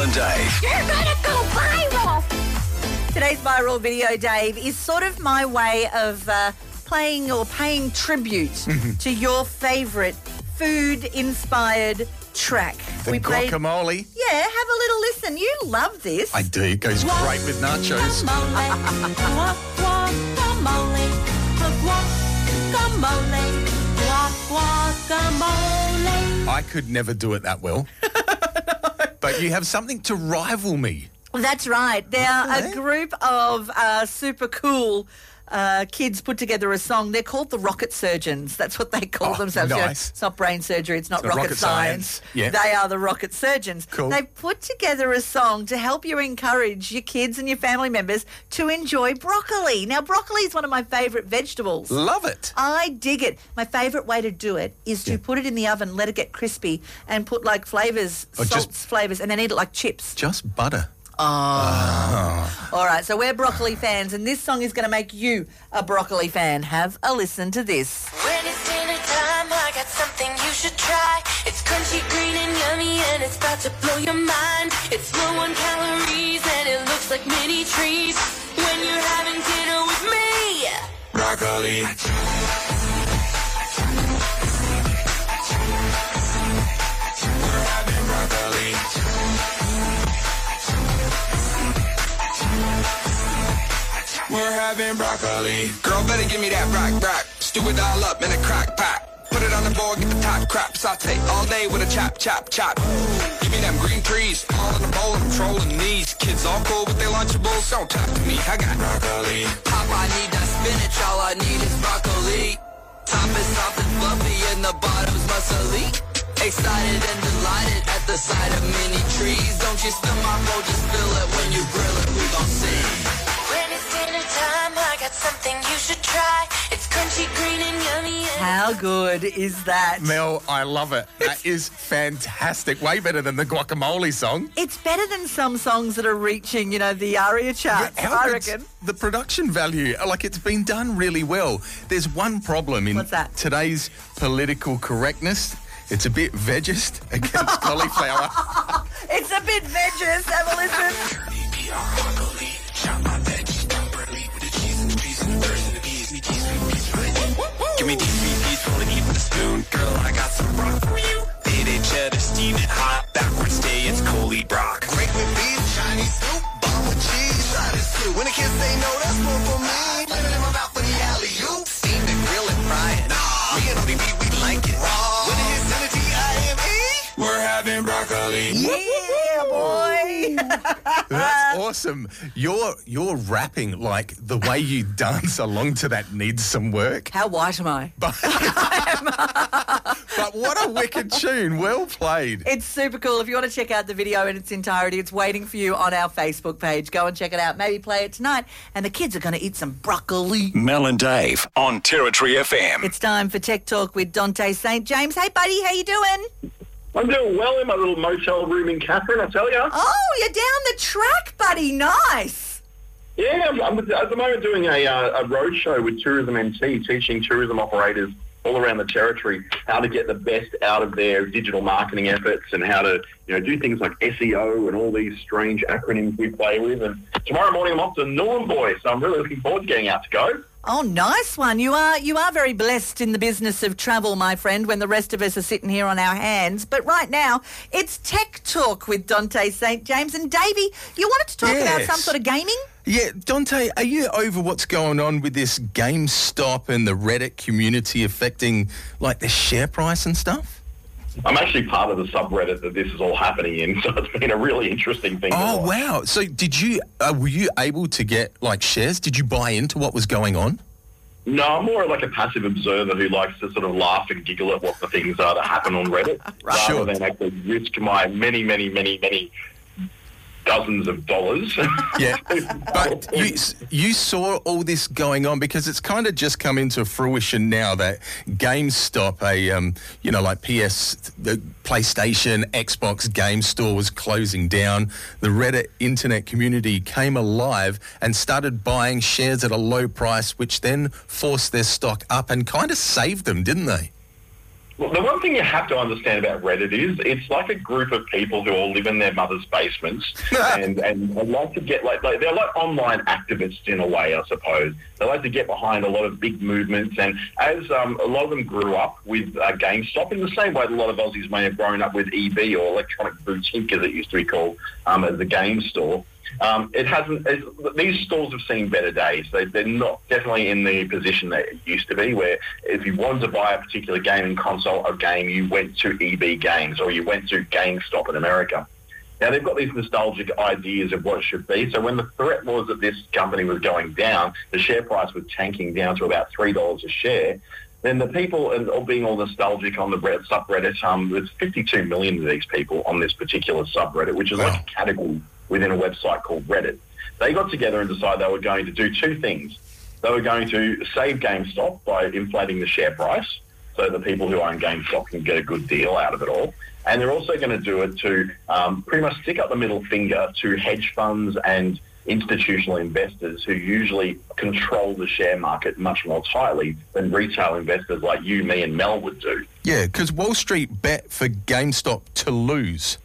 Mel and Dave. You're gonna go viral. Today's viral video, Dave, is sort of my way of uh, playing or paying tribute to your favourite food-inspired track. The played- guacamole. Yeah, have a little listen. You love this. I do. It goes great with nachos. I could never do it that well. you have something to rival me. That's right. They're a group of uh, super cool uh, kids put together a song. They're called the Rocket Surgeons. That's what they call Oh, themselves. You know, nice. it's not brain surgery. It's not It's rocket, rocket science. science. Yeah. They are the Rocket Surgeons. Cool. They've put together a song to help you encourage your kids and your family members to enjoy broccoli. Now, broccoli is one of my favourite vegetables. Love it. I dig it. My favourite way to do it is to put it in the oven, let it get crispy, and put like flavours, salts, flavours, and then eat it like chips. Just butter. Oh. All right, so we're broccoli fans, and this song is going to make you a broccoli fan. Have a listen to this. When it's dinner time, I got something you should try. It's crunchy, green, and yummy, and it's about to blow your mind. It's low on calories, and it looks like mini trees. When you're having dinner with me, Broccoli. We're having broccoli. We're having broccoli. Girl, better give me that rock, rock. Stew it all up in a crock pot. Put it on the board, get the top crop. Saute all day with a chop, chop, chop. Give me them green trees, all in the bowl. I'm trolling these kids all cool with their Lunchables. Don't talk to me, I got broccoli. Pop, I need that spinach. All I need is broccoli. Top is soft and fluffy, and the bottom's muscly. Excited and delighted at the sight of mini trees. Don't you spill my bowl, just spill it when you grill it. We gon' see. Should try. It's crunchy, green, and yummy. How good is that? Mel, I love it. That is fantastic. Way better than the guacamole song. It's better than some songs that are reaching, you know, the ARIA charts, How I reckon. The production value, like it's been done really well. There's one problem in What's that? today's political correctness. It's a bit vegist against cauliflower. It's a bit veggies. Have a listen. Me these sweet peas, full of eat with a spoon. Girl, I got some brock for you. Hit it, cheddar, steam it hot. Backwards stay, it's Coley Brock. Great with beef, Chinese soup, bomb with cheese, side is too. When the kids say no, that's one for me. Living in my mouth for the alley oop. Steam it, grill it, fry it. Nah, me and only beef, we like it. Raw. When it hits in the T-I-M-E. We're having broccoli. Yeah, boy. That's awesome. You're you're rapping like the way you dance along to that needs some work. How white am I? But, but what a wicked tune. Well played. It's super cool. If you want to check out the video in its entirety, it's waiting for you on our Facebook page. Go and check it out. Maybe play it tonight. And the kids are going to eat some broccoli. Mel and Dave on Territory FM. It's time for Tech Talk with Dante St. James. Hey, buddy, how you doing? I'm doing well in my little motel room in Katherine, I tell you. Oh, you're down the track, buddy. Nice. Yeah, I'm, I'm at the moment doing a, uh, a road show with Tourism NT, teaching tourism operators all around the territory how to get the best out of their digital marketing efforts and how to you know do things like SEO and all these strange acronyms we play with. And tomorrow morning I'm off to Nhulunbuy, so I'm really looking forward to getting out to go. Oh, nice one. You are you are very blessed in the business of travel, my friend, when the rest of us are sitting here on our hands. But right now, it's Tech Talk with Dante St. James. And Davey, you wanted to talk about some sort of gaming? Yeah, Dante, are you over what's going on with this GameStop and the Reddit community affecting like the share price and stuff? I'm actually part of the subreddit that this is all happening in, so it's been a really interesting thing. Oh wow! So did you? Uh, were you able to get like shares? Did you buy into what was going on? No, I'm more like a passive observer who likes to sort of laugh and giggle at what the things are that happen on Reddit, rather Sure. than actually risk my many, many, many, many dozens of dollars. Yeah, but you you saw all this going on because it's kind of just come into fruition now that GameStop, a um, you know like PS, the PlayStation, Xbox game store was closing down. The Reddit internet community came alive and started buying shares at a low price, which then forced their stock up and kind of saved them, didn't they? The one thing you have to understand about Reddit is it's like a group of people who all live in their mother's basements and, and they like to get like, like they're like online activists in a way, I suppose. They like to get behind a lot of big movements, and as um, a lot of them grew up with uh, GameStop in the same way that a lot of Aussies may have grown up with EB or Electronic Boutique, as it used to be called, um, as the game store. Um, it hasn't. It's, these stores have seen better days. They, they're not definitely in the position that it used to be, where if you wanted to buy a particular gaming console or game, you went to EB Games or you went to GameStop in America. Now they've got these nostalgic ideas of what it should be. So when the threat was that this company was going down, the share price was tanking down to about three dollars a share. Then the people, and all being all nostalgic on the Reddit subreddit, um, there's 52 million of these people on this particular subreddit, which is like a category within a website called Reddit. They got together and decided they were going to do two things. They were going to save GameStop by inflating the share price so the people who own GameStop can get a good deal out of it all. And they're also going to do it to um, pretty much stick up the middle finger to hedge funds and institutional investors who usually control the share market much more tightly than retail investors like you, me, and Mel would do. Yeah, because Wall Street bet for GameStop to lose.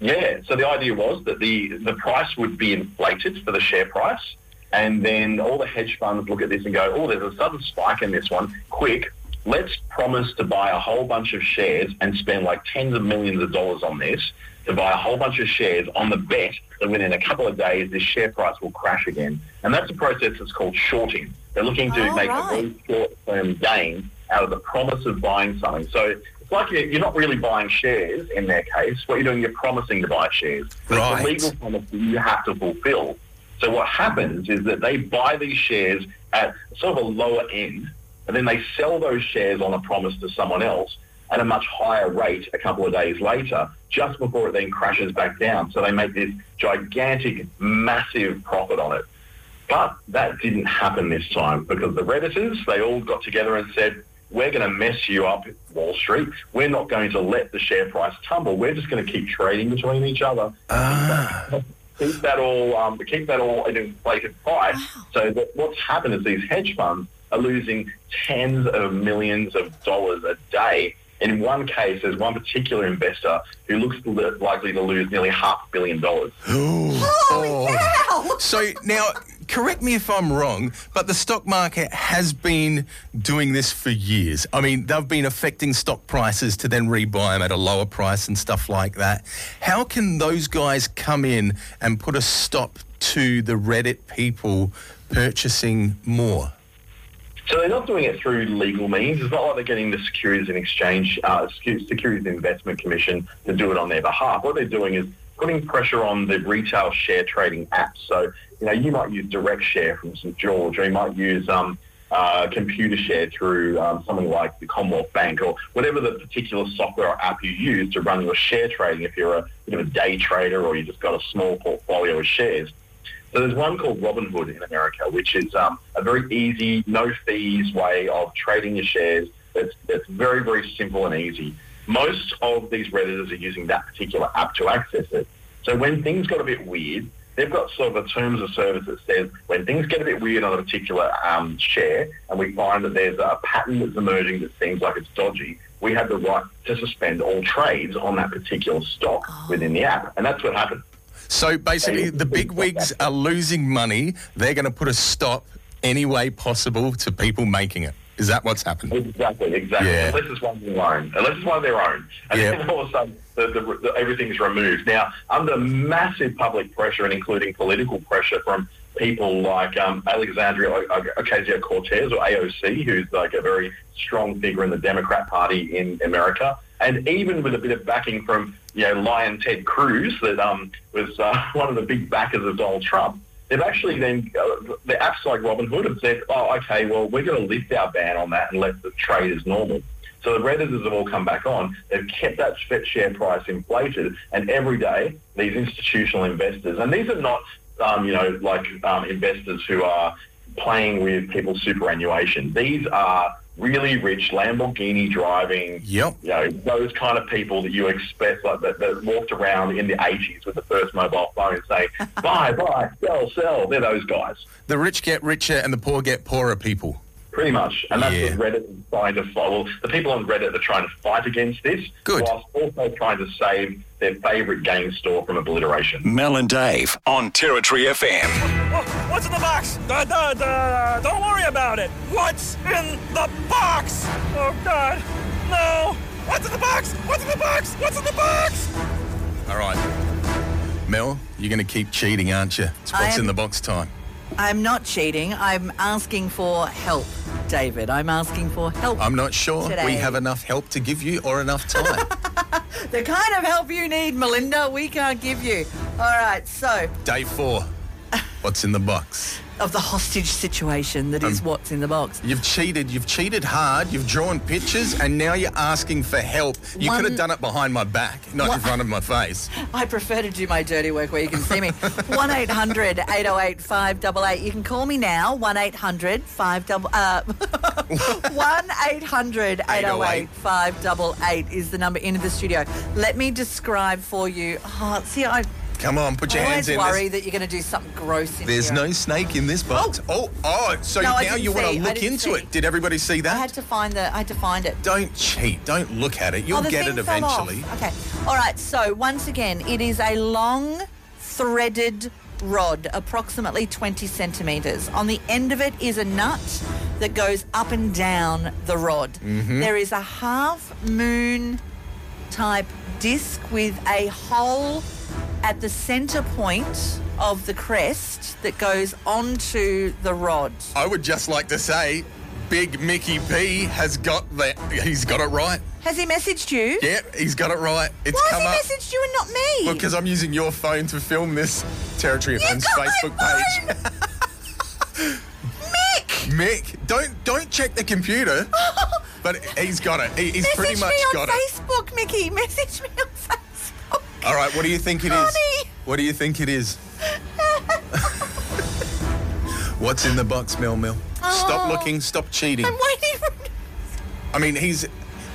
Yeah, so the idea was that the, the price would be inflated for the share price, and then all the hedge funds look at this and go, oh, there's a sudden spike in this one. Quick, let's promise to buy a whole bunch of shares and spend like tens of millions of dollars on this to buy a whole bunch of shares on the bet that within a couple of days this share price will crash again. And that's a process that's called shorting. They're looking to Oh, make right. a very short-term gain out of the promise of buying something. So like you're you're not really buying shares in their case. What you're doing, you're promising to buy shares. Right. It's a legal promise that you have to fulfill. So what happens is that they buy these shares at sort of a lower end, and then they sell those shares on a promise to someone else at a much higher rate a couple of days later, just before it then crashes back down. So they make this gigantic, massive profit on it. But that didn't happen this time because the Redditors, they all got together and said, we're going to mess you up, Wall Street. We're not going to let the share price tumble. We're just going to keep trading between each other. Keep that all, um, keep that all at an inflated price. So that what's happened is these hedge funds are losing tens of millions of dollars a day. In one case, there's one particular investor who looks likely to lose nearly half a billion dollars. Holy cow! So now, correct me if I'm wrong, but the stock market has been doing this for years. I mean, they've been affecting stock prices to then rebuy them at a lower price and stuff like that. How can those guys come in and put a stop to the Reddit people purchasing more? So they're not doing it through legal means. It's not like they're getting the Securities and Exchange, uh, Securities Investment Commission to do it on their behalf. What they're doing is putting pressure on the retail share trading apps. So, you know, you might use Direct Share from St George, or you might use um, uh, Computershare through um, something like the Commonwealth Bank, or whatever the particular software or app you use to run your share trading. If you're a bit of a day trader, or you just got a small portfolio of shares. So there's one called Robinhood in America, which is um, a very easy, no fees way of trading your shares. It's, it's very, very simple and easy. Most of these Redditors are using that particular app to access it. So when things got a bit weird, they've got sort of a terms of service that says when things get a bit weird on a particular um, share and we find that there's a pattern that's emerging that seems like it's dodgy, we have the right to suspend all trades on that particular stock within the app. And that's what happened. So basically, the big wigs are losing money. They're going to put a stop any way possible to people making it. Is that what's happened? Exactly, exactly. Yeah. Unless it's one of their own. Unless it's one of their own. And Yeah. then all of a sudden, the, the, the, everything's removed. Now, under massive public pressure and including political pressure from people like um, Alexandria Ocasio-Cortez or AOC, who's like a very strong figure in the Democrat Party in America, and even with a bit of backing from, you know, Lion Ted Cruz, that um, was uh, one of the big backers of Donald Trump, they've actually then, uh, the apps like Robinhood have said, oh, okay, well, we're going to lift our ban on that and let the trade as normal. So the Redditors have all come back on. They've kept that sh- share price inflated, and every day these institutional investors, and these are not, um, you know, like um, investors who are playing with people's superannuation. These are really rich Lamborghini driving, Yep. you know, those kind of people that you expect, like that, that walked around in the 80s with the first mobile phone and say, buy, buy, sell, sell. They're those guys. The rich get richer and the poor get poorer people. Pretty much. And that's Yeah. what Reddit is trying to follow. The people on Reddit are trying to fight against this Good. whilst also trying to save their favourite game store from obliteration. Mel and Dave on Territory FM. What's in the box? Uh, uh, uh, don't worry about it. What's in the box? Oh, God. No. What's in the box? What's in the box? What's in the box? All right. Mel, you're going to keep cheating, aren't you? It's what's am- in the box time. I'm not cheating. I'm asking for help, David. I'm asking for help. I'm not sure Today. we have enough help to give you or enough time. the kind of help you need, Melinda, we can't give you. All right, so Day four. What's in the box? of the hostage situation that is Um, what's in the box. You've cheated. You've cheated hard. You've drawn pictures, and now you're asking for help. You could have done it behind my back, not in front of my face. I prefer to do my dirty work where you can see me. 1 800 808 588. You can call me now. 1 800 5 uh, 1 800 808 588 is the number into the studio. Let me describe for you. Oh, see, I Come on, put your hands in. worry There's, that you're going to do something gross in there's here. no snake in this box. Oh, oh, oh so No, now you want to look into see. it. Did everybody see that? I had to find the. I had to find it. Don't cheat. Don't look at it. You'll oh, get it eventually. Okay. All right. So once again, it is a long, threaded rod, approximately 20 centimeters. On the end of it is a nut that goes up and down the rod. Mm-hmm. There is a half moon type disc with a hole at the center point of the crest that goes onto the rod. I would just like to say, Big Mickey P has got that. He's got it right. Has he messaged you? Yeah, he's got it right. It's Why come has up. he messaged you and not me? Well, because I'm using your phone to film this Territory of You Fun's my Facebook page. Mick! Mick, don't don't check the computer. but he's got it. He, he's Message pretty much me on got it. Facebook, Mickey. Message me on Facebook. All right, what do you think it is? What do you think it is? What's in the box, Mel Mel? Stop Oh. looking. Stop cheating. I'm waiting for I mean, he's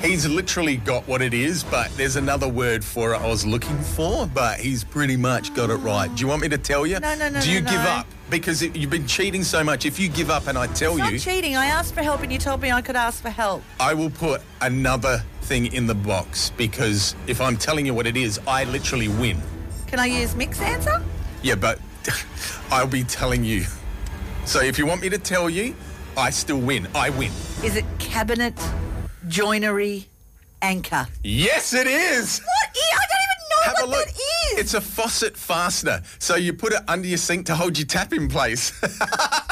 he's literally got what it is, but there's another word for it I was looking for, but he's pretty much got it right. Do you want me to tell you? No, no, no, Do you no, give no. up? Because it, you've been cheating so much. If you give up and I tell It's you, not cheating. I asked for help and you told me I could ask for help. I will put another thing in the box because if I'm telling you what it is, I literally win. Can I use Mick's answer? Yeah, but I'll be telling you. So if you want me to tell you, I still win. I win. Is it cabinet joinery anchor? Yes, it is. What? I don't even know Have a what look. that is. It's a faucet fastener. So you put it under your sink to hold your tap in place.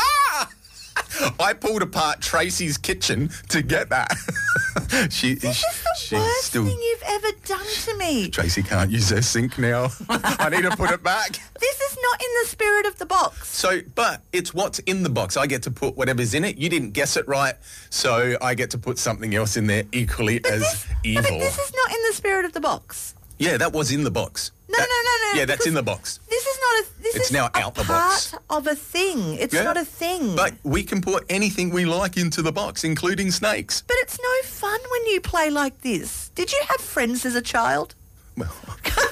I pulled apart Tracy's kitchen to get that. she, this is the worst still. thing you've ever done to me. Tracy can't use her sink now. I need to put it back. This is not in the spirit of the box. So, but it's what's in the box. I get to put whatever's in it. You didn't guess it right, so I get to put something else in there equally as This, no, evil. but this is not in the spirit of the box. Yeah, that was in the box. No, That- no, no, no. Yeah, that's in the box. This is not a. This It's is now a out the part box. of a thing. It's Yeah. not a thing. But we can put anything we like into the box, including snakes. But it's no fun when you play like this. Did you have friends as a child? Well,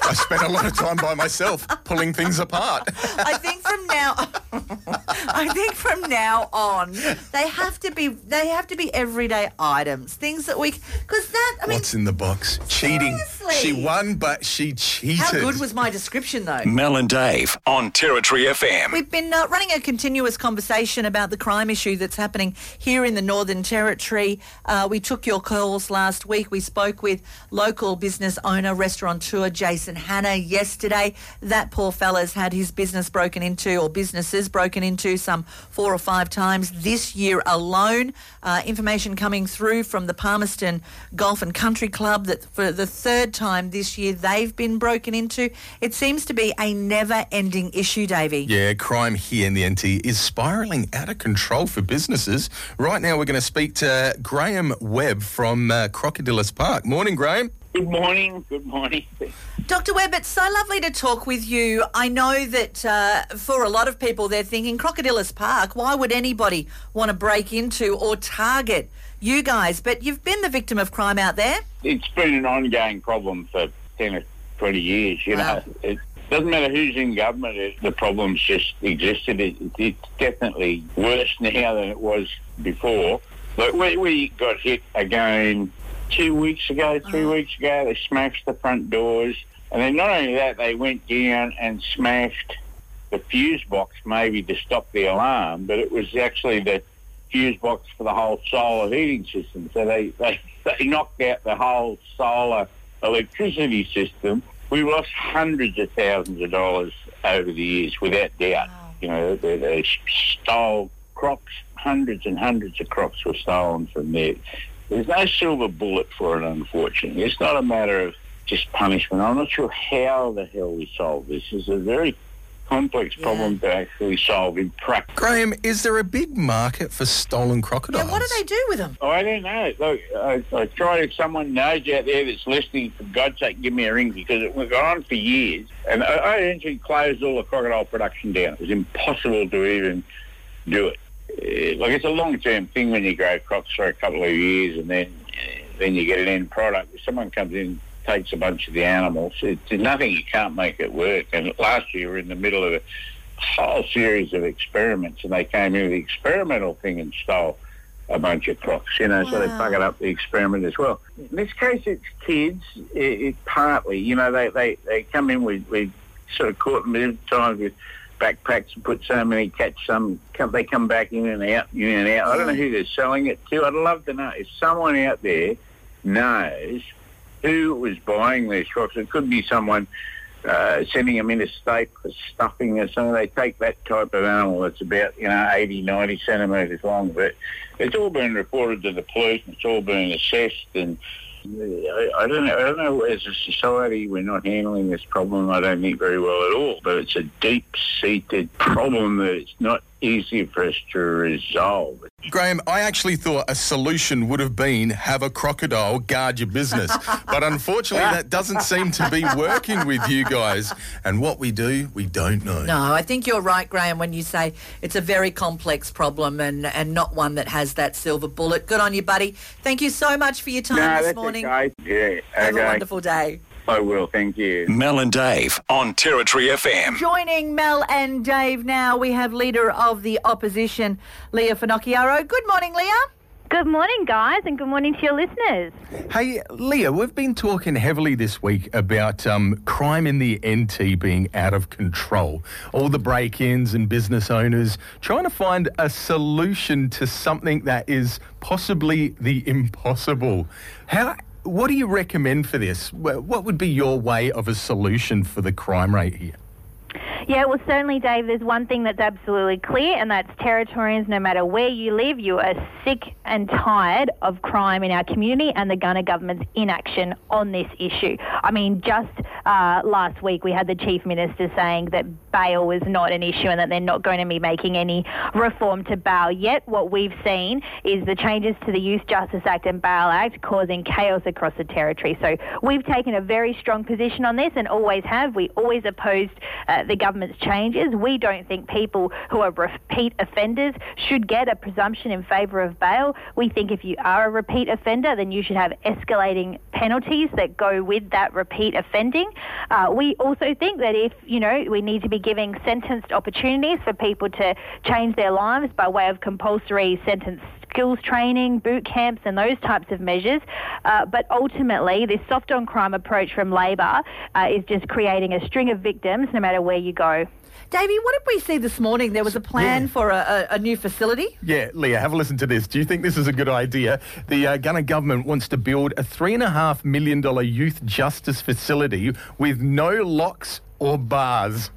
I spent a lot of time by myself pulling things apart. I think from now, I think from now on, they have to be they have to be everyday items, things that we because that I mean, What's in the box? Cheating. Seriously? She won, but she cheated. how good was my description though? Mel and Dave on Territory FM. We've been uh, running a continuous conversation about the crime issue that's happening here in the Northern Territory. Uh, we took your calls last week. We spoke with local business owner, restaurateur Jason Hanna yesterday. That poor fella's had his business broken into, or businesses broken into, some four or five times this year alone. Uh, information coming through from the Palmerston Golf and Country Club that for the third time this year they've been broken into. It seems to be a never-ending issue, Davey. Yeah, crime here in the NT is spiralling out of control for businesses. Right now, we're going to speak to Graham Webb from uh, Crocodilus Park. Morning, Graham. Good morning. Good morning. Dr. Webb, it's so lovely to talk with you. I know that uh, for a lot of people, they're thinking Crocodilus Park, why would anybody want to break into or target you guys? But you've been the victim of crime out there. It's been an ongoing problem for 10 or 20 years, you Wow. know. It doesn't matter who's in government, it, the problem's just existed. It, it's definitely worse now than it was before. But we, we got hit again two weeks ago, three uh-huh. weeks ago. They smashed the front doors. And then not only that, they went down and smashed the fuse box maybe to stop the alarm, but it was actually the fuse box for the whole solar heating system. So they, they, they knocked out the whole solar electricity system. We lost hundreds of thousands of dollars over the years, without doubt. You know, they, they stole crocs, hundreds and hundreds of crocs were stolen from there. There's no silver bullet for it, unfortunately. It's not a matter of just punishment. I'm not sure how the hell we solve this. It's a very complex problem to actually solve in practice. Graham, is there a big market for stolen crocodiles? Yeah, what do they do with them? Oh, I don't know. Look, I, I try if someone knows out there that's listening, for God's sake, give me a ring because it went on for years. And I, I eventually closed all the crocodile production down. It was impossible to even do it. Uh, like it's a long-term thing when you grow crocs for a couple of years and then then you get an end product. If someone comes in takes a bunch of the animals. It's nothing you can't make it work. And last year we were in the middle of a whole series of experiments, and they came in with the experimental thing and stole a bunch of crocs, You know, so they Wow. buggered up the experiment as well. In this case, it's kids. It, it partly, you know, they they they come in with we sort of caught them at times with backpacks and put so many catch some they come back in and out in and out. I don't know who they're selling it to. I'd love to know if someone out there knows who was buying these crocs. It could be someone uh, sending them interstate for stuffing or something. They take that type of animal that's about, you know, 80, 90 centimetres long. But it's all been reported to the police and it's all been assessed. And I, I don't know. I don't know. As a society, we're not handling this problem. I don't think very well at all. But it's a deep-seated problem that it's not easy for us to resolve. Graham, I actually thought a solution would have been have a crocodile guard your business. but unfortunately, that doesn't seem to be working with you guys. And what we do, we don't know. No, I think you're right, Graham, when you say it's a very complex problem and, and not one that has that silver bullet. Good on you, buddy. Thank you so much for your time no, this that's morning. okay. Yeah, Have okay. a wonderful day. I will. Thank you. Mel and Dave on Territory FM. Joining Mel and Dave now, we have Leader of the Opposition, Leah Finocchiaro. Good morning, Leah. Good morning, guys, and good morning to your listeners. Hey, Leah, we've been talking heavily this week about um, crime in the NT being out of control. All the break ins and business owners trying to find a solution to something that is possibly the impossible. How. What do you recommend for this? What would be your way of a solution for the crime rate here? Yeah, well, certainly, Dave, there's one thing that's absolutely clear, and that's Territorians, no matter where you live, you are sick and tired of crime in our community and the Gunner government's inaction on this issue. I mean, just uh, last week we had the Chief Minister saying that bail was not an issue and that they're not going to be making any reform to bail. Yet, what we've seen is the changes to the Youth Justice Act and Bail Act causing chaos across the territory. So we've taken a very strong position on this and always have. We always opposed uh, the government's changes. We don't think people who are repeat offenders should get a presumption in favour of bail. We think if you are a repeat offender, then you should have escalating penalties that go with that repeat offending. Uh, we also think that if, you know, we need to be giving sentenced opportunities for people to change their lives by way of compulsory sentence skills training, boot camps, and those types of measures. Uh, but ultimately, this soft on crime approach from Labor uh, is just creating a string of victims no matter where you go. Davey, what did we see this morning? There was a plan for a, a, a new facility. Yeah, Leah, have a listen to this. Do you think this is a good idea? The uh, Gunner government wants to build a $3.5 million youth justice facility with no locks or bars.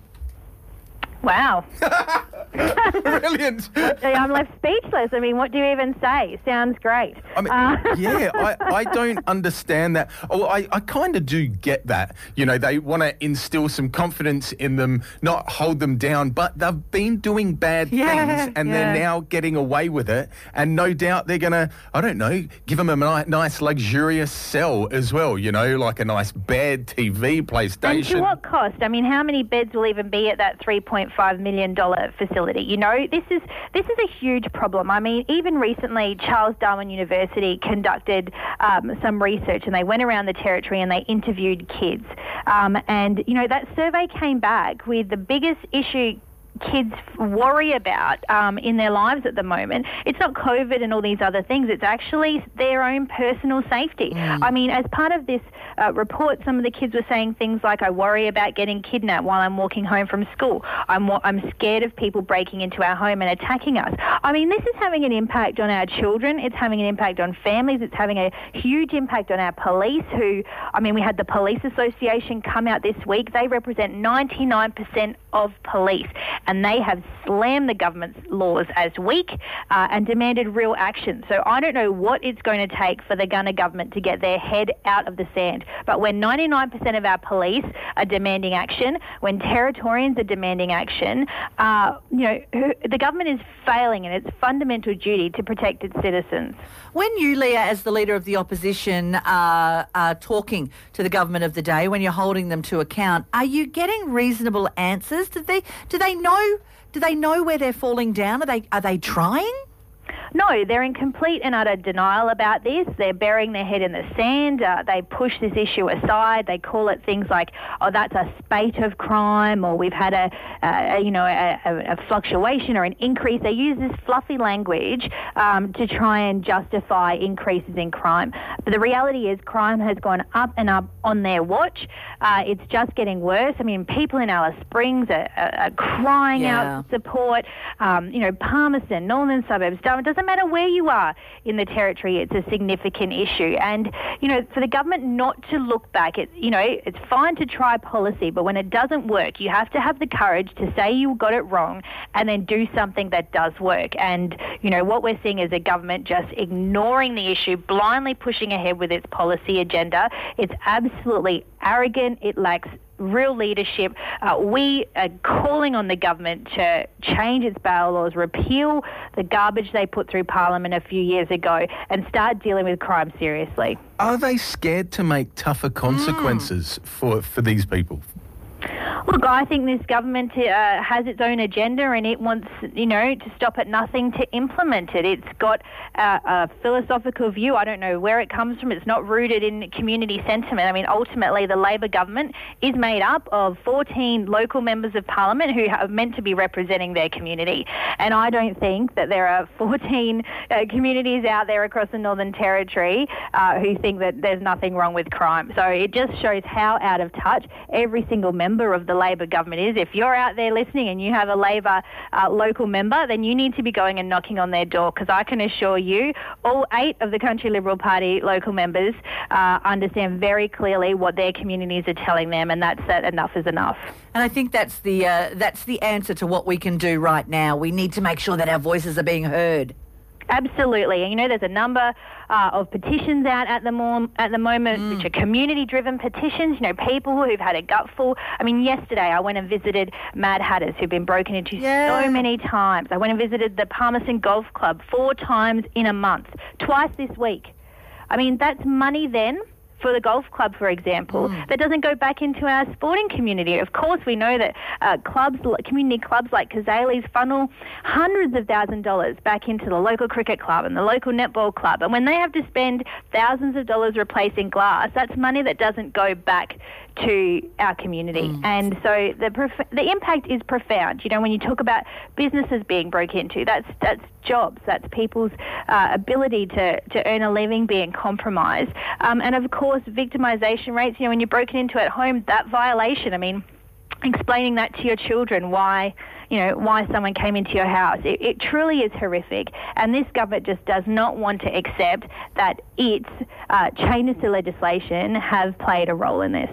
Wow. Brilliant. I'm left speechless. I mean, what do you even say? Sounds great. I mean, Uh, yeah, I, I don't understand that. Oh, I, I kind of do get that. You know, they want to instill some confidence in them, not hold them down, but they've been doing bad Yeah, things and yeah. they're now getting away with it. And no doubt they're going to, I don't know, give them a ni- nice, luxurious cell as well, you know, like a nice bed, TV, PlayStation. and to what cost? I mean, how many beds will even be at that $3.5 million facility? You know, this is this is a huge problem. I mean, even recently, Charles Darwin University conducted um, some research, and they went around the territory and they interviewed kids. Um, and you know, that survey came back with the biggest issue kids worry about um, in their lives at the moment, it's not COVID and all these other things. It's actually their own personal safety. I mean, as part of this uh, report, some of the kids were saying things like, "I worry about getting kidnapped while I'm walking home from school. I'm I'm scared of people breaking into our home and attacking us." I mean, this is having an impact on our children. It's having an impact on families. It's having a huge impact on our police. Who, I mean, we had the Police Association come out this week. They represent 99% of police, and they have slammed the government's laws as weak uh, and demanded real action. So I don't know what it's going to take for the Gunner government to get their head out of the sand. But when 99% of our police are demanding action, when Territorians are demanding action, uh, you know, the government is failing in its fundamental duty to protect its citizens. When you, Leah, as the leader of the opposition, are, are talking to the government of the day, when you're holding them to account, are you getting reasonable answers? Do they do they know do they know where they're falling down? Are they are they trying? No, they're in complete and utter denial about this. They're burying their head in the sand. Uh, they push this issue aside. They call it things like, "Oh, that's a spate of crime," or "We've had a, a you know, a, a, fluctuation or an increase." They use this fluffy language um, to try and justify increases in crime. But the reality is, crime has gone up and up on their watch. Uh, it's just getting worse. I mean, people in Alice Springs are, are, are crying Yeah. out support. Um, you know, Palmerston, northern suburbs. It doesn't matter where you are in the territory. It's a significant issue, and you know, for the government not to look back, it you know, it's fine to try policy, but when it doesn't work, you have to have the courage to say you got it wrong, and then do something that does work. And you know, what we're seeing is a government just ignoring the issue, blindly pushing ahead with its policy agenda. It's absolutely arrogant. It lacks real leadership. Uh, we are calling on the government to change its bail laws, repeal the garbage they put through Parliament a few years ago, and start dealing with crime seriously. Are they scared to make tougher consequences for, for these people? Look, I think this government uh, has its own agenda and it wants, you know, to stop at nothing to implement it. It's got uh, a philosophical view. I don't know where it comes from. It's not rooted in community sentiment. I mean, ultimately, the Labor government is made up of 14 local members of parliament who are meant to be representing their community. And I don't think that there are 14 uh, communities out there across the Northern Territory uh, who think that there's nothing wrong with crime. So it just shows how out of touch every single member of the Labor government is. If you're out there listening and you have a Labor uh, local member, then you need to be going and knocking on their door because I can assure you all eight of the Country Liberal Party local members uh, understand very clearly what their communities are telling them and that's that enough is enough. And I think that's the uh, that's the answer to what we can do right now. We need to make sure that our voices are being heard. Absolutely, and you know there's a number uh, of petitions out at the mom- at the moment, which are community-driven petitions. You know, people who've had a gutful. I mean, yesterday I went and visited Mad Hatters, who've been broken into Yeah. so many times. I went and visited the Palmerston Golf Club four times in a month, twice this week. I mean, that's money then. For the golf club, for example, that doesn't go back into our sporting community. Of course, we know that uh, clubs, community clubs like Cazaly's, funnel hundreds of thousands of dollars back into the local cricket club and the local netball club. And when they have to spend thousands of dollars replacing glass, that's money that doesn't go back to our community. And so the prof- the impact is profound. You know, when you talk about businesses being broken into, that's that's jobs, that's people's uh, ability to, to earn a living being compromised. Um, and of course, victimisation rates. You know, when you're broken into at home, that violation. I mean explaining that to your children why you know why someone came into your house it, it truly is horrific and this government just does not want to accept that its uh, changes to legislation have played a role in this